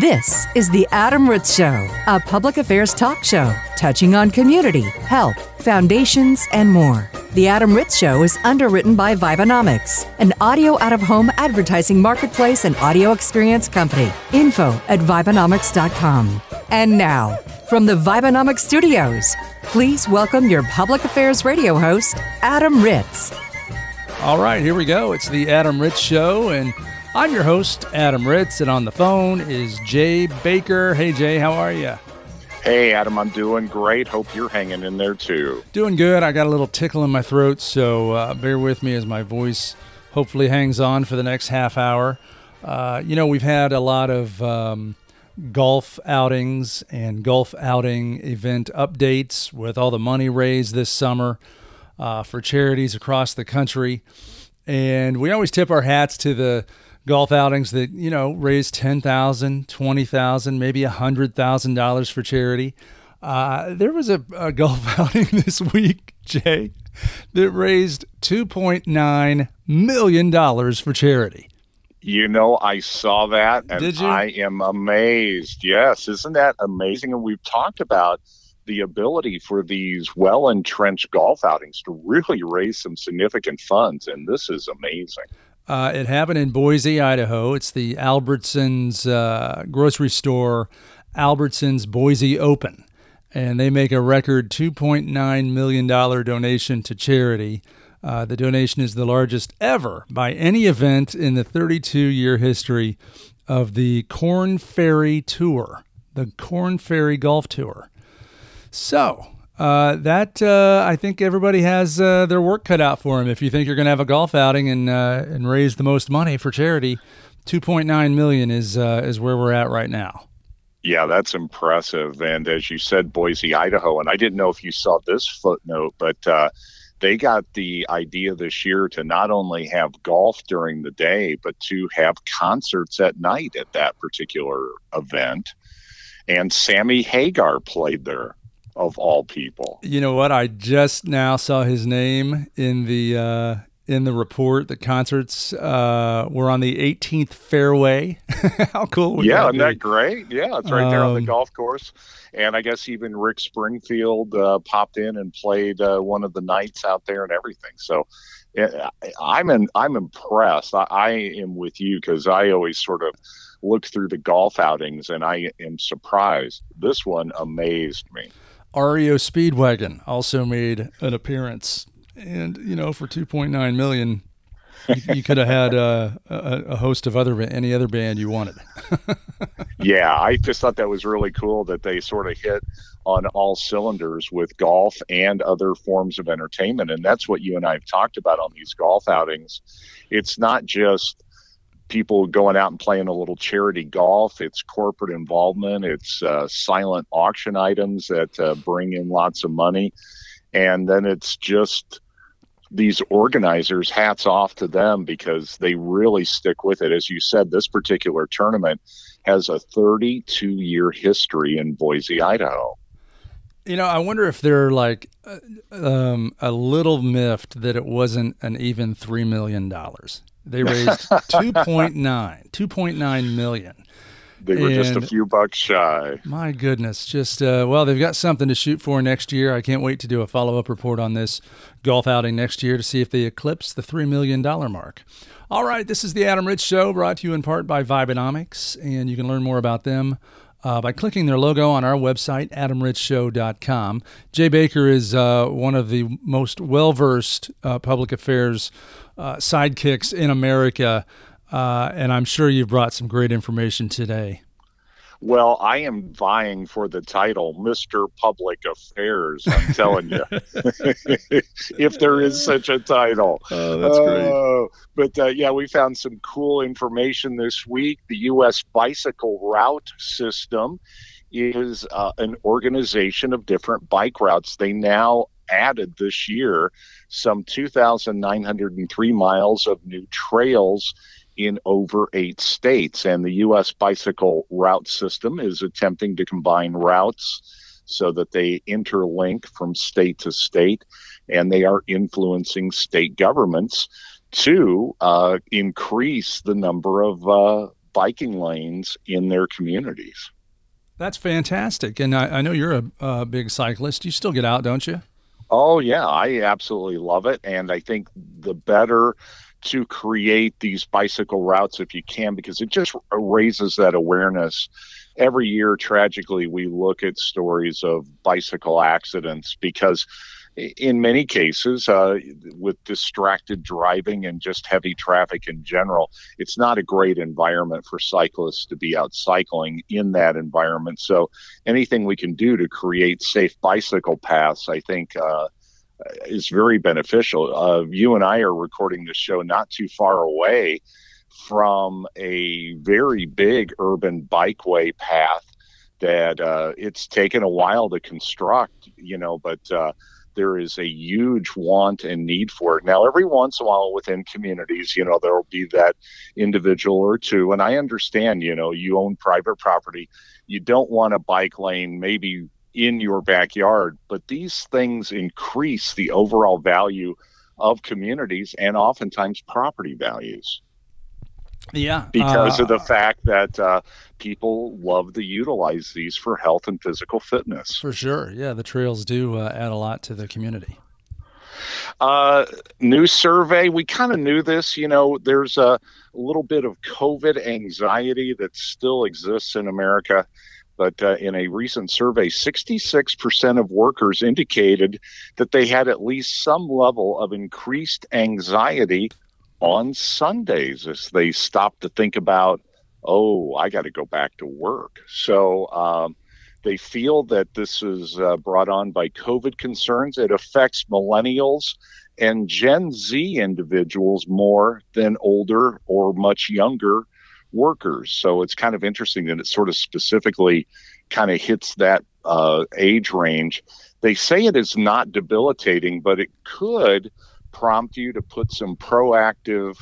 This is The Adam Ritz Show, a public affairs talk show touching on community, health, foundations, and more. The Adam Ritz Show is underwritten by Vibenomics, an audio out of home advertising marketplace and audio experience company. Info at Vibenomics.com. And now, from the Vibenomics studios, please welcome your public affairs radio host, Adam Ritz. All right, here we go. It's the Adam Ritz Show, and I'm your host, Adam Ritz, and on the phone is Jay Baker. Hey, Jay, how are you? Hey, Adam, I'm doing great. Hope you're hanging in there too. Doing good. I got a little tickle in my throat, so uh, bear with me as my voice hopefully hangs on for the next half hour. Uh, you know, we've had a lot of um, golf outings and golf outing event updates with all the money raised this summer uh, for charities across the country. And we always tip our hats to the golf outings that you know raise ten thousand, twenty thousand, maybe a hundred thousand dollars for charity. Uh, there was a, a golf outing this week, Jay, that raised two point nine million dollars for charity. You know, I saw that and? I am amazed. Yes, isn't that amazing? And we've talked about the ability for these well entrenched golf outings to really raise some significant funds, and this is amazing. Uh, it happened in Boise, Idaho. It's the Albertsons uh, grocery store, Albertsons Boise Open. And they make a record $2.9 million donation to charity. Uh, the donation is the largest ever by any event in the 32 year history of the Korn Ferry Tour, the Korn Ferry Golf Tour. So, uh, that uh, I think everybody has uh, their work cut out for them. If you think you're going to have a golf outing and uh, and raise the most money for charity, 2.9 million is uh, is where we're at right now. Yeah, that's impressive. And as you said, Boise, Idaho, and I didn't know if you saw this footnote, but uh, they got the idea this year to not only have golf during the day, but to have concerts at night at that particular event. And Sammy Hagar played there of all people. You know what? I just now saw his name in the uh, in the report. The concerts uh, were on the 18th fairway. How cool would yeah, that isn't be? that great? Yeah, it's right there on the Um, golf course. And I guess even Rick Springfield uh, popped in and played uh, one of the nights out there and everything. So yeah, I'm in, I'm impressed. I, I am with you because I always sort of look through the golf outings and I am surprised. This one amazed me. REO Speedwagon also made an appearance, and you know, for 2.9 million, you, you could have had uh, a, a host of other any other band you wanted. yeah, I just thought that was really cool that they sort of hit on all cylinders with golf and other forms of entertainment. And that's what you and I have talked about on these golf outings. It's not just people going out and playing a little charity golf, it's corporate involvement, it's uh, silent auction items that uh, bring in lots of money. And then it's just these organizers, hats off to them because they really stick with it. As you said, this particular tournament has a 32 year history in Boise, Idaho. You know, I wonder if they're like uh, um, a little miffed that it wasn't an even three million dollars. They raised 2.9, 2.9 million. They were just a few bucks shy. My goodness, just uh, well, they've got something to shoot for next year. I can't wait to do a follow up report on this golf outing next year to see if they eclipse the three million dollar mark. All right, this is the Adam Ritz Show, brought to you in part by Vibenomics, and you can learn more about them. Uh, by clicking their logo on our website, adamritzshow.com. Jay Baker is uh, one of the most well versed uh, public affairs uh, sidekicks in America, uh, and I'm sure you've brought some great information today. Well, I am vying for the title, Mr. Public Affairs. I'm telling you, if there is such a title. Oh, that's great. Oh, but uh, yeah, we found some cool information this week. The U.S. Bicycle Route System is uh, an organization of different bike routes. They now added this year some 2,903 miles of new trails in over eight states. And the U.S. Bicycle Route System is attempting to combine routes so that they interlink from state to state, and they are influencing state governments to uh, increase the number of uh, biking lanes in their communities. That's fantastic. And I, I know you're a, a big cyclist. You still get out, don't you? Oh, yeah, I absolutely love it. And I think the better to create these bicycle routes if you can, because it just raises that awareness. Every year, tragically, we look at stories of bicycle accidents because in many cases, uh, with distracted driving and just heavy traffic in general, it's not a great environment for cyclists to be out cycling in that environment. So, anything we can do to create safe bicycle paths, I think, uh, is very beneficial. Uh, you and I are recording this show not too far away from a very big urban bikeway path that uh, it's taken a while to construct, you know, but uh, there is a huge want and need for it. Now, every once in a while within communities, you know, there will be that individual or two. And I understand, you know, you own private property. You don't want a bike lane maybe in your backyard, but these things increase the overall value of communities and oftentimes property values. Yeah. Because uh, of the fact that uh, people love to utilize these for health and physical fitness. For sure. Yeah, the trails do uh, add a lot to the community. Uh, new survey. We kind of knew this. You know, there's a little bit of COVID anxiety that still exists in America. But uh, in a recent survey, 66% of workers indicated that they had at least some level of increased anxiety on Sundays as they stop to think about, oh, I got to go back to work. So um, they feel that this is uh, brought on by COVID concerns. It affects millennials and Gen Z individuals more than older or much younger workers. So it's kind of interesting that it sort of specifically kind of hits that uh, age range. They say it is not debilitating, but it could prompt you to put some proactive,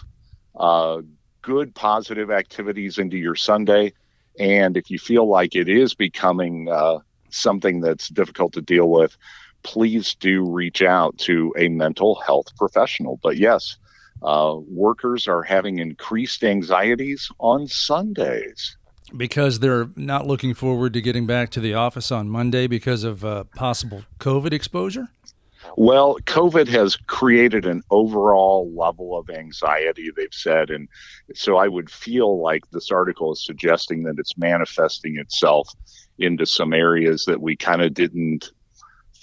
uh, good, positive activities into your Sunday. And if you feel like it is becoming uh, something that's difficult to deal with, please do reach out to a mental health professional. But yes, uh, workers are having increased anxieties on Sundays. Because they're not looking forward to getting back to the office on Monday because of uh, possible COVID exposure? Well, COVID has created an overall level of anxiety, they've said. And so I would feel like this article is suggesting that it's manifesting itself into some areas that we kind of didn't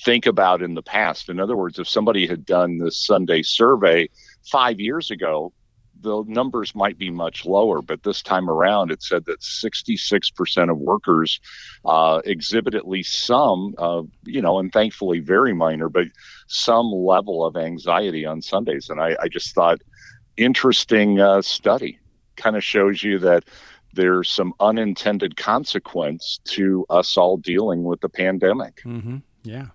think about in the past. In other words, if somebody had done this Sunday survey five years ago, the numbers might be much lower, but this time around, it said that 66% of workers uh, exhibit at least some, uh, you know, and thankfully very minor, but some level of anxiety on Sundays. And I, I just thought, interesting uh, study kind of shows you that there's some unintended consequence to us all dealing with the pandemic. Mm-hmm. Yeah.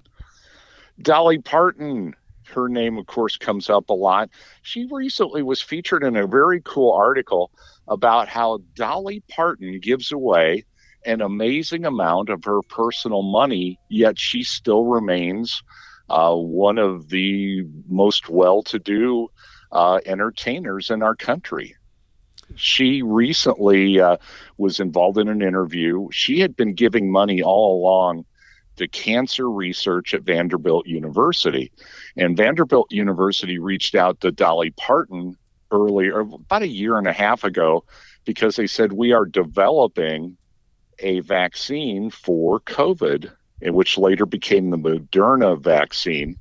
Dolly Parton her name, of course, comes up a lot. She recently was featured in a very cool article about how Dolly Parton gives away an amazing amount of her personal money, yet she still remains uh, one of the most well to do uh, entertainers in our country. She recently uh, was involved in an interview. She had been giving money all along to cancer research at Vanderbilt University. And Vanderbilt University reached out to Dolly Parton earlier, about a year and a half ago, because they said, We are developing a vaccine for COVID, which later became the Moderna vaccine.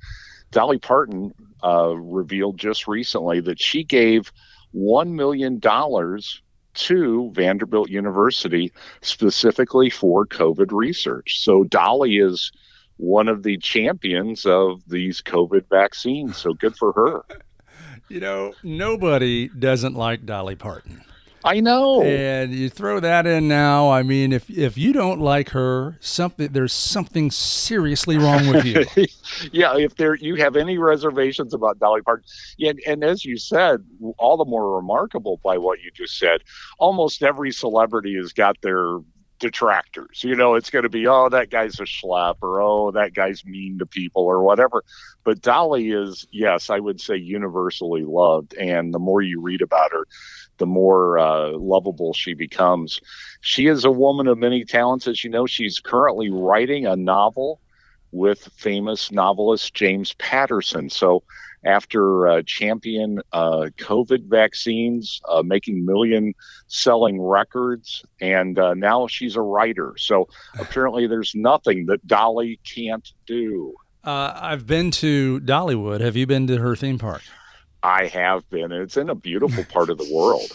Dolly Parton uh, revealed just recently that she gave $1 million to Vanderbilt University specifically for COVID research. So Dolly is one of the champions of these COVID vaccines. So good for her. You know, nobody doesn't like Dolly Parton. I know. And you throw that in now. I mean, if if you don't like her, something there's something seriously wrong with you. yeah, if there you have any reservations about Dolly Parton, and, and as you said, all the more remarkable by what you just said. Almost every celebrity has got their detractors. You know, it's going to be, oh, that guy's a schlep, or oh, that guy's mean to people, or whatever. But Dolly is, yes, I would say universally loved. And the more you read about her, the more uh, lovable she becomes. She is a woman of many talents. As you know, she's currently writing a novel with famous novelist James Patterson. So, after uh, champion uh, COVID vaccines, uh, making million selling records, and uh, now she's a writer. So, apparently, there's nothing that Dolly can't do. Uh, I've been to Dollywood. Have you been to her theme park? I have been. It's in a beautiful part of the world.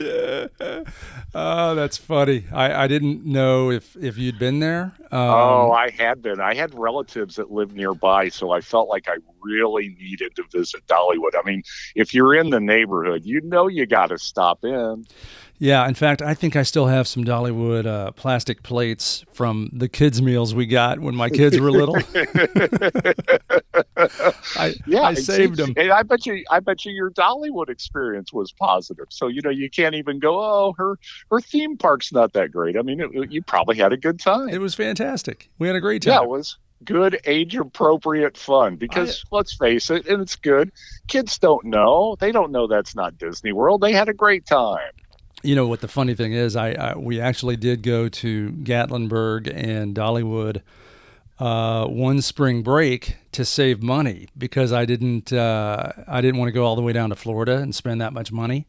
oh, that's funny. I, I didn't know if, if you'd been there. Um, oh, I had been. I had relatives that lived nearby, so I felt like I really needed to visit Dollywood. I mean, if you're in the neighborhood, you know you got to stop in. Yeah, in fact, I think I still have some Dollywood uh, plastic plates from the kids' meals we got when my kids were little. I, yeah, I saved them. And I bet you, I bet you, your Dollywood experience was positive. So you know, you can't even go, oh, her her theme park's not that great. I mean, it, you probably had a good time. It was fantastic. We had a great time. Yeah, it was good age appropriate fun because I, let's face it and it's good kids don't know they don't know that's not disney world they had a great time you know what the funny thing is, I, I we actually did go to Gatlinburg and Dollywood uh, one spring break to save money because I didn't uh, I didn't want to go all the way down to Florida and spend that much money,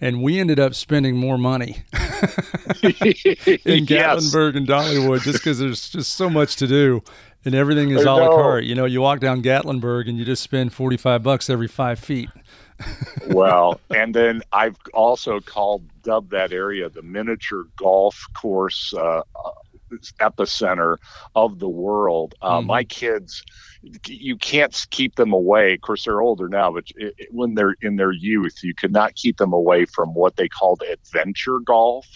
and we ended up spending more money in Gatlinburg yes. and Dollywood just because there's just so much to do and everything is a la carte. You know, you walk down Gatlinburg and you just spend forty five bucks every five feet well, and then I've also called dubbed that area the miniature golf course uh, uh epicenter of the world. Uh, mm-hmm. My kids, you can't keep them away. Of course, they're older now, but it, it, when they're in their youth, you could not keep them away from what they called adventure golf.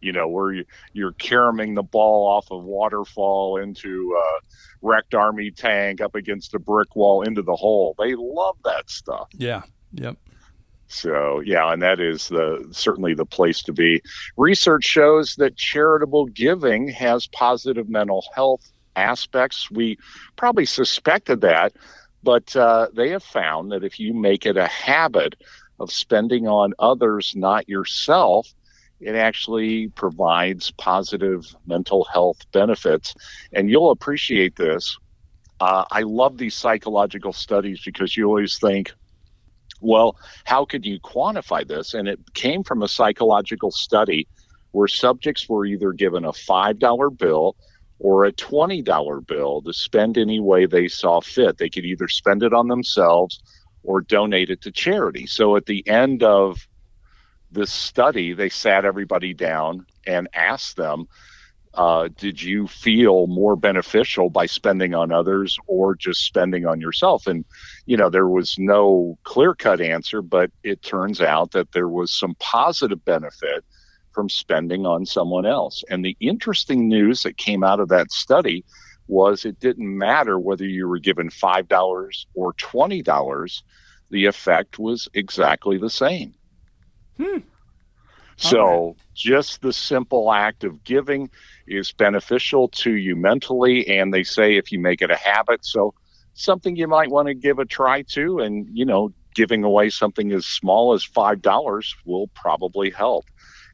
You know, where you, you're caroming the ball off a waterfall into a wrecked army tank up against a brick wall into the hole. They love that stuff. Yeah, Yep. So yeah, and that is the certainly the place to be. Research shows that charitable giving has positive mental health aspects. We probably suspected that, but uh, they have found that if you make it a habit of spending on others, not yourself, it actually provides positive mental health benefits. And you'll appreciate this. Uh, I love these psychological studies because you always think, well, how could you quantify this? And it came from a psychological study where subjects were either given a $5 bill or a $20 bill to spend any way they saw fit. They could either spend it on themselves or donate it to charity. So at the end of this study, they sat everybody down and asked them, uh, did you feel more beneficial by spending on others or just spending on yourself? And, you know, there was no clear cut answer, but it turns out that there was some positive benefit from spending on someone else. And the interesting news that came out of that study was it didn't matter whether you were given $5 or $20, the effect was exactly the same. Hmm. So, right. just the simple act of giving is beneficial to you mentally. And they say if you make it a habit, so something you might want to give a try to. And, you know, giving away something as small as $5 will probably help.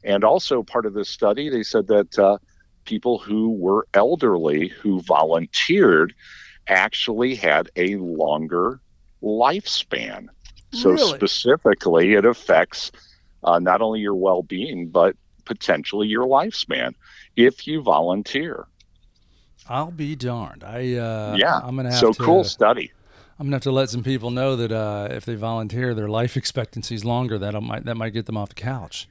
And also, part of this study, they said that uh, people who were elderly who volunteered actually had a longer lifespan. So, really? specifically, it affects uh, not only your well being, but potentially your lifespan if you volunteer. I'll be darned. I uh, yeah. I'm gonna have so to, cool study. I'm gonna have to let some people know that uh, if they volunteer, their life expectancy is longer. That might that might get them off the couch.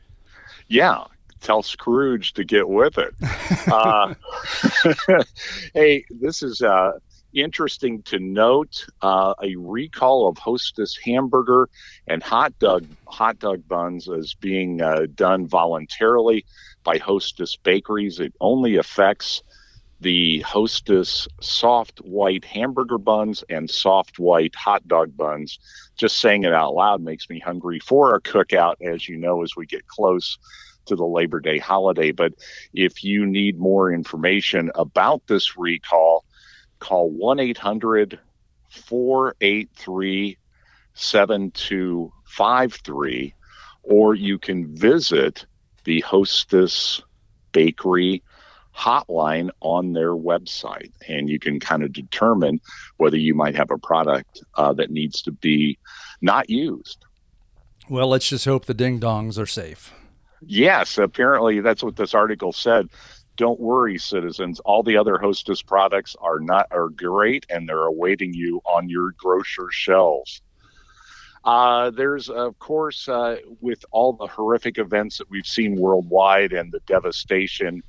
Yeah, tell Scrooge to get with it. uh, hey, this is uh, interesting to note. Uh, a recall of Hostess hamburger and hot dog hot dog buns is being uh, done voluntarily by Hostess bakeries. It only affects the Hostess soft white hamburger buns and soft white hot dog buns. Just saying it out loud makes me hungry for a cookout, as you know, as we get close to the Labor Day holiday. But if you need more information about this recall, call 1 800 483 7253 or you can visit the Hostess Bakery hotline on their website, and you can kind of determine whether you might have a product uh, that needs to be not used. Well, let's just hope the ding dongs are safe. Yes, apparently that's what this article said. Don't worry, citizens. All the other Hostess products are not are great, and they're awaiting you on your grocer shelves. Uh, there's, of course, uh, with all the horrific events that we've seen worldwide and the devastation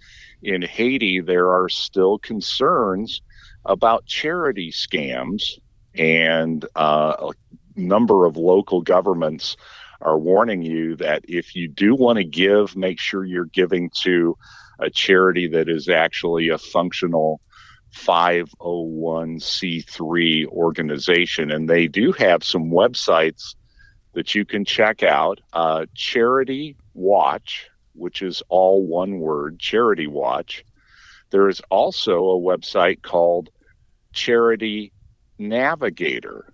in Haiti, there are still concerns about charity scams, and uh, a number of local governments are warning you that if you do want to give, make sure you're giving to a charity that is actually a functional 501c3 organization. And they do have some websites that you can check out. Uh, Charity Watch, which is all one word, Charity Watch. There is also a website called Charity Navigator,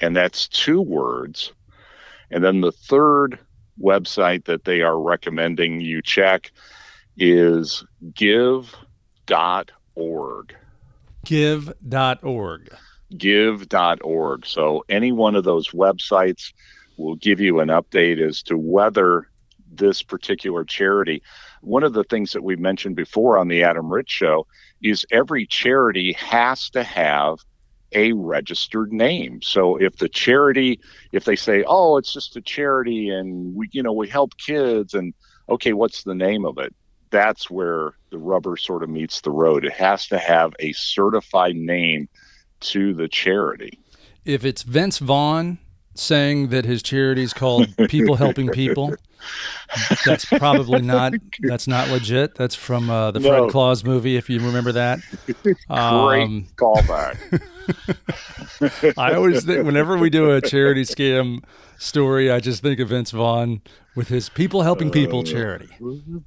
and that's two words. And then the third website that they are recommending you check is give.org. Give.org. Give.org. So any one of those websites will give you an update as to whether this particular charity. One of the things that we mentioned before on the Adam Ritz show is every charity has to have a registered name. So if the charity, if they say, "Oh, it's just a charity and we, you know, we help kids," and okay, what's the name of it? That's where the rubber sort of meets the road. It has to have a certified name to the charity. If it's Vince Vaughn saying that his charity is called People Helping People, that's probably not that's not legit. That's from uh, the Fred Claus movie, if you remember that. Great um, callback. I always think whenever we do a charity scam story, I just think of Vince Vaughn with his People Helping People uh, charity.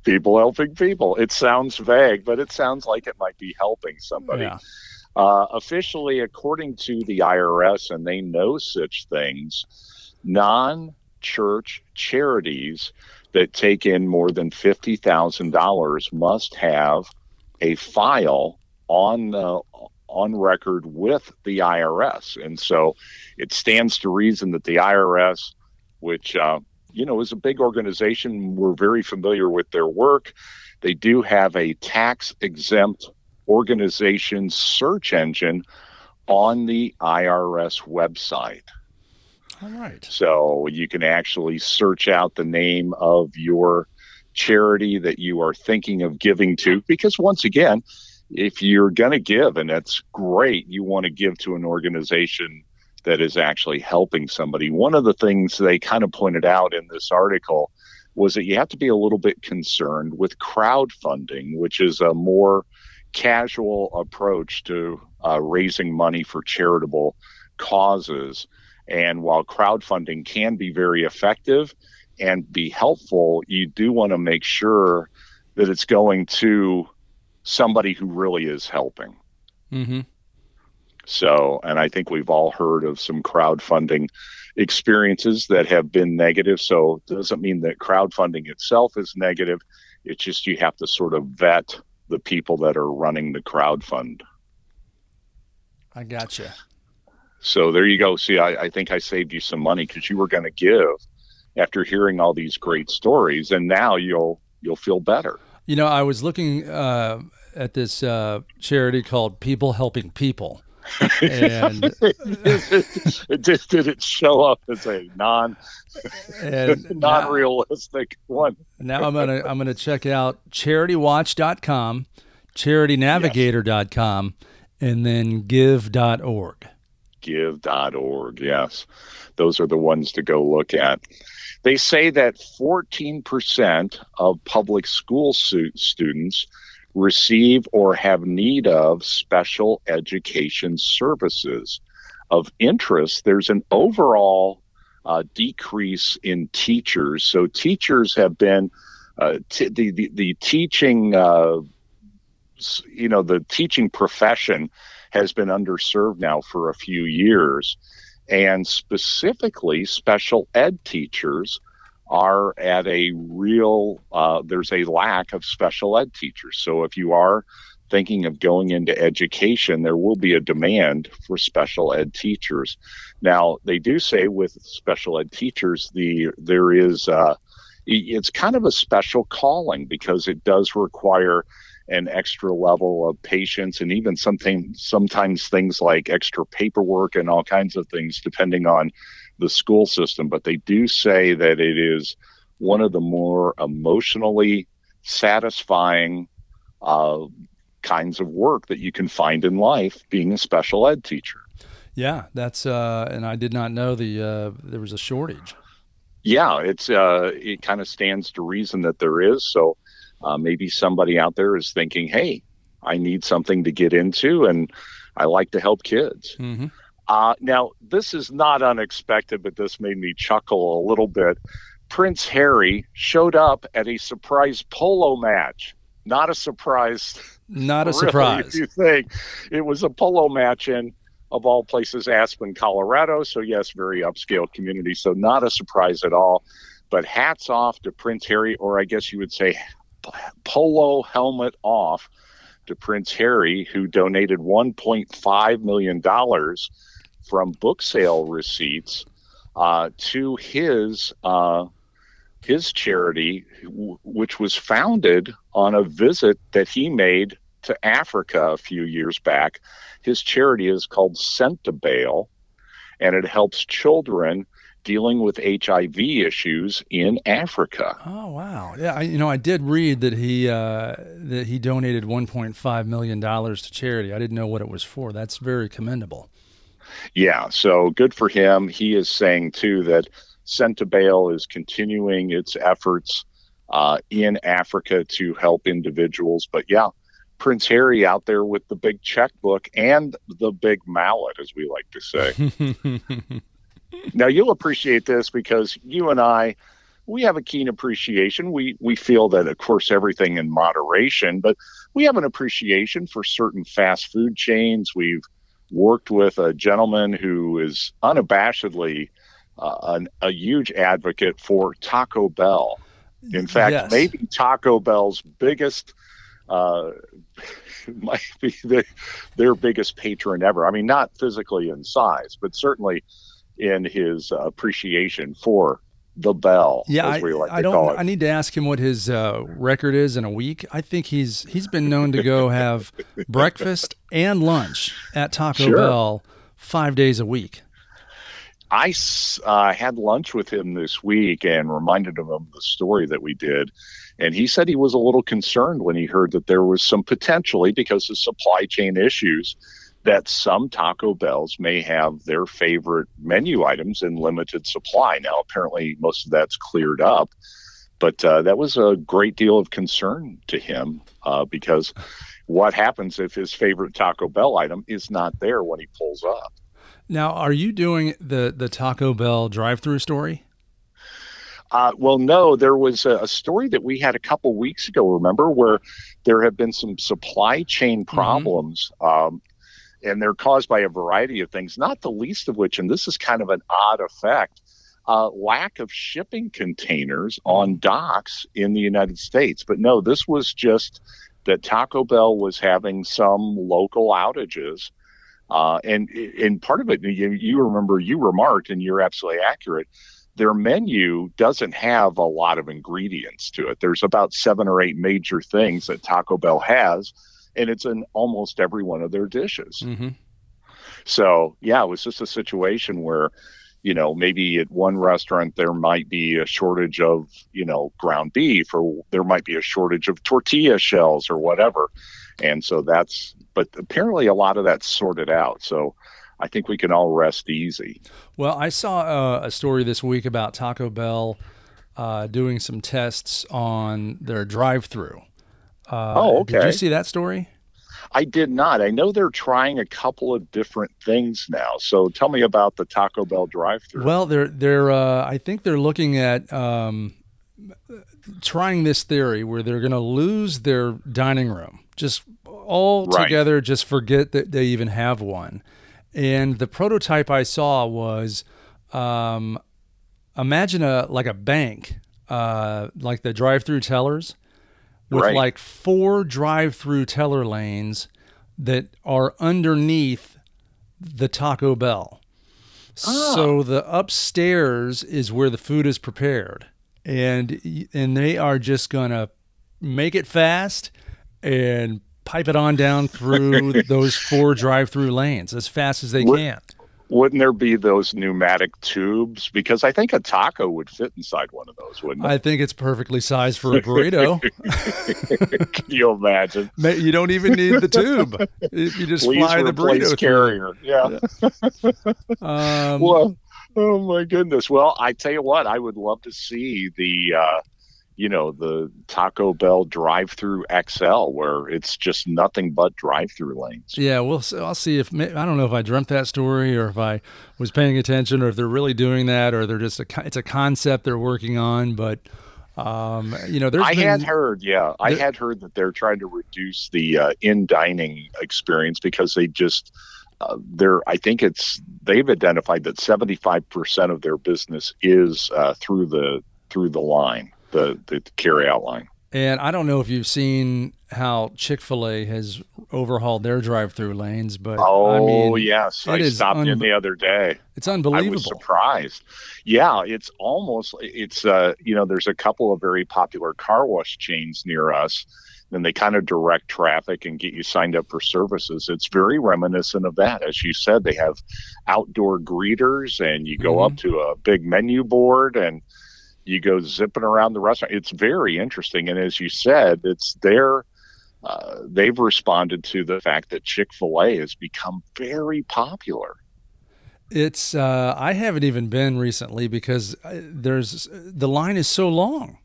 People helping people. It sounds vague, but it sounds like it might be helping somebody. Yeah. Uh, officially, according to the IRS, and they know such things, non church charities that take in more than $50,000 must have a file on the on record with the IRS. And so it stands to reason that the IRS, which uh, you know is a big organization, we're very familiar with their work. They do have a tax exempt organization search engine on the IRS website. All right. So you can actually search out the name of your charity that you are thinking of giving to, because once again, if you're going to give, and that's great, you want to give to an organization that is actually helping somebody. One of the things they kind of pointed out in this article was that you have to be a little bit concerned with crowdfunding, which is a more casual approach to uh, raising money for charitable causes. And while crowdfunding can be very effective and be helpful, you do want to make sure that it's going to somebody who really is helping. Mm-hmm. So, and I think we've all heard of some crowdfunding experiences that have been negative. So, it doesn't mean that crowdfunding itself is negative. It's just you have to sort of vet the people that are running the crowd fund. I gotcha. So there you go. See, I, I think I saved you some money because you were going to give after hearing all these great stories, and now you'll you'll feel better. You know, I was looking uh, at this uh, charity called People Helping People. And it just didn't show up as a non non realistic one. now I'm gonna I'm gonna check out charitywatch.com, charitynavigator.com, and then give.org give.org. Yes, those are the ones to go look at. They say that 14% of public school students receive or have need of special education services. Of interest, there's an overall uh, decrease in teachers. So, teachers have been uh, t- the, the, the teaching, uh, you know, the teaching profession has been underserved now for a few years. And specifically, special ed teachers are at a real, uh, there's a lack of special ed teachers. So if you are thinking of going into education, there will be a demand for special ed teachers. Now, they do say with special ed teachers, the there is uh, it's kind of a special calling because it does require an extra level of patience and even something sometimes things like extra paperwork and all kinds of things depending on the school system. But they do say that it is one of the more emotionally satisfying uh, kinds of work that you can find in life being a special ed teacher. Yeah, that's uh, and I did not know the uh, there was a shortage. Yeah, it's uh, it kind of stands to reason that there is. So uh, maybe somebody out there is thinking, "Hey, I need something to get into, and I like to help kids." Mm-hmm. Uh, now, this is not unexpected, but this made me chuckle a little bit. Prince Harry showed up at a surprise polo match. Not a surprise not a surprise. If you think it was a polo match in, of all places, Aspen, Colorado. So, yes, very upscale community. So, not a surprise at all. But hats off to Prince Harry, or I guess you would say polo helmet off to Prince Harry, who donated $1.5 million from book sale receipts uh, to his. Uh, his charity, which was founded on a visit that he made to Africa a few years back. His charity is called Sentebale, and it helps children dealing with HIV issues in Africa. Oh wow! Yeah, I, you know, I did read that he uh, that he donated 1.5 million dollars to charity. I didn't know what it was for. That's very commendable. Yeah, so good for him. He is saying too that Sentebale is continuing its efforts uh, in Africa to help individuals. But yeah, Prince Harry out there with the big checkbook and the big mallet, as we like to say. now you'll appreciate this because you and I, we have a keen appreciation. We we feel that, of course, everything in moderation, but we have an appreciation for certain fast food chains. We've worked with a gentleman who is unabashedly uh, an, a huge advocate for Taco Bell. In fact, yes. maybe Taco Bell's biggest uh, might be the, their biggest patron ever. I mean, not physically in size, but certainly in his uh, appreciation for the bell. Yeah, I, like I don't. I need to ask him what his uh, record is in a week. I think he's he's been known to go have breakfast and lunch at Taco sure. Bell five days a week. I uh, had lunch with him this week and reminded him of the story that we did. And he said he was a little concerned when he heard that there was some potentially, because of supply chain issues, that some Taco Bells may have their favorite menu items in limited supply. Now, apparently, most of that's cleared up. But uh, that was a great deal of concern to him uh, because what happens if his favorite Taco Bell item is not there when he pulls up? Now, are you doing the the Taco Bell drive-through story? Uh, well, no, there was a, a, story that we had a couple weeks ago. Remember, where there have been some supply chain mm-hmm. problems, mm-hmm. um, and they're caused by a variety of things. Not the least of which, and this is kind of an odd effect, uh, lack of shipping containers on docks in the United States. But no, this was just that Taco Bell was having some local outages uh, and and part of it, you, you remember, you remarked, and you're absolutely accurate. Their menu doesn't have a lot of ingredients to it. There's about seven or eight major things that Taco Bell has, and it's in almost every one of their dishes. Mm-hmm. So yeah, it was just a situation where you know, maybe at one restaurant there might be a shortage of, you know, ground beef or there might be a shortage of tortilla shells or whatever. And so that's, but apparently a lot of that's sorted out. So I think we can all rest easy. Well, I saw uh, a story this week about Taco Bell uh, doing some tests on their drive through. Uh, oh, okay. Did you see that story? I did not. I know they're trying a couple of different things now. So tell me about the Taco Bell drive-through. Well, they're they're uh, I think they're looking at um, trying this theory where they're going to lose their dining room, just all right. together, just forget that they even have one. And the prototype I saw was um, imagine a like a bank, uh, like the drive-through tellers, with Right. like four drive-through teller lanes that are underneath the Taco Bell. Ah. So the upstairs is where the food is prepared, and and they are just gonna make it fast and pipe it on down through those four drive-through lanes as fast as they What- can. Wouldn't there be those pneumatic tubes? Because I think a taco would fit inside one of those, wouldn't I think it's perfectly sized for a burrito. Can you imagine? You don't even need the tube if you just Please fly the burrito carrier. Yeah. Um, well, oh my goodness. Well, I tell you what, I would love to see the, uh, you know, the Taco Bell drive-through XL, where it's just nothing but drive-through lanes. Yeah, well, I'll see if I don't know if I dreamt that story or if I was paying attention or if they're really doing that or they're just a it's a concept they're working on. But um, you know, there's I been, had heard, yeah, I had heard that they're trying to reduce the uh, in dining experience because they just uh, they're. I think it's they've identified that seventy five percent of their business is uh, through the through the line, the the carry out line. and I don't know if you've seen how Chick Fil A has overhauled their drive-through lanes, but Oh I mean, yes, I stopped in the other day. it's unbelievable. I was surprised. Yeah, it's almost it's uh you know there's a couple of very popular car wash chains near us and they kind of direct traffic and get you signed up for services. It's very reminiscent of that. As you said, they have outdoor greeters and you go up to a big menu board and you go zipping around the restaurant. It's very interesting and as you said, it's their uh, they've responded to the fact that Chick-fil-A has become very popular. It's uh, I haven't even been recently because uh, there's the line is so long.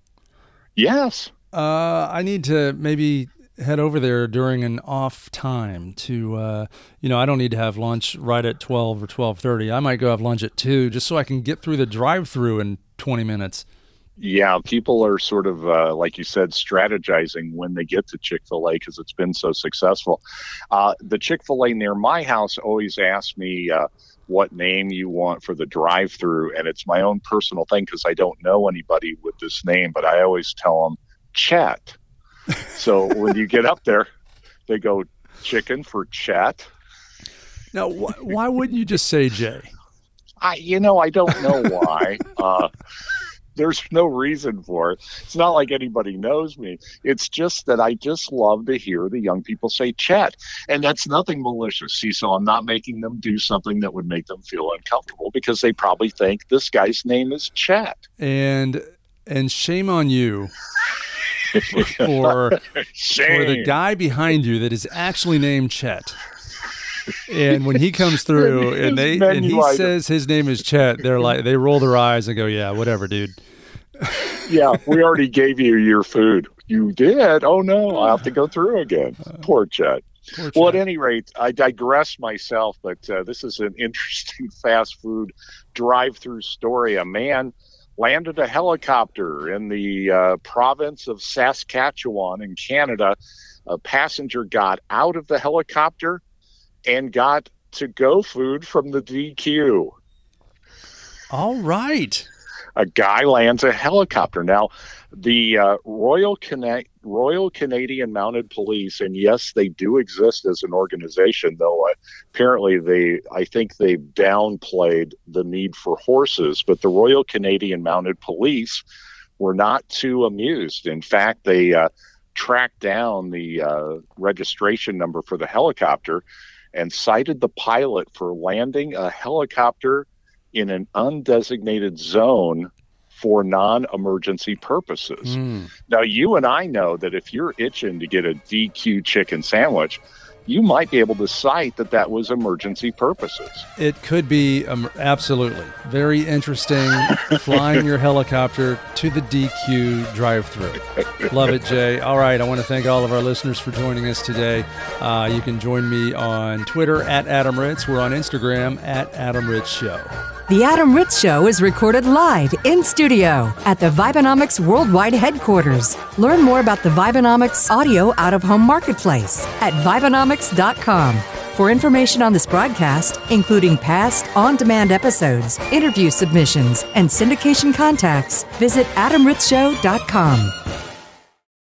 Yes. Uh, I need to maybe head over there during an off time to uh, you know I don't need to have lunch right at twelve or twelve thirty. I might go have lunch at two just so I can get through the drive-through in twenty minutes. Yeah, people are sort of, uh, like you said, strategizing when they get to Chick fil A because it's been so successful. Uh, the Chick fil A near my house always asks me uh, what name you want for the drive through. And it's my own personal thing because I don't know anybody with this name, but I always tell them Chet. So when you get up there, they go chicken for chat. Now, wh- why wouldn't you just say Jay? I, you know, I don't know why. uh, there's no reason for it. It's not like anybody knows me. It's just that I just love to hear the young people say chat. and that's nothing malicious. See, so I'm not making them do something that would make them feel uncomfortable because they probably think this guy's name is chat. And and shame on you for for the guy behind you that is actually named Chet. And when he comes through and they and he item. says his name is Chet, they're like they roll their eyes and go, "Yeah, whatever, dude." yeah, we already gave you your food. You did? Oh no, I'll have to go through again. Poor Chet. Poor Well, at any rate, I digress myself, but uh, this is an interesting fast food drive-through story. A man landed a helicopter in the uh, province of Saskatchewan in Canada. A passenger got out of the helicopter and got to-go food from the DQ. All right. A guy lands a helicopter. Now, the uh, Royal Royal Canadian Mounted Police, and yes, they do exist as an organization, though uh, apparently they, I think they've downplayed the need for horses. But the Royal Canadian Mounted Police were not too amused. In fact, they uh, tracked down the uh, registration number for the helicopter and cited the pilot for landing a helicopter in an undesignated zone for non-emergency purposes. Mm. Now, you and I know that if you're itching to get a DQ chicken sandwich, you might be able to cite that that was emergency purposes. It could be um, absolutely very interesting flying your helicopter to the DQ drive-through. Love it, Jay. All right, I want to thank all of our listeners for joining us today. Uh, you can join me on Twitter at Adam Ritz. We're on Instagram at Adam Ritz Show. The Adam Ritz Show is recorded live in studio at the Vibenomics Worldwide headquarters. Learn more about the Vibenomics audio out of home marketplace at Vibenomics.com. For information on this broadcast, including past on demand episodes, interview submissions, and syndication contacts, visit adamritzshow.com.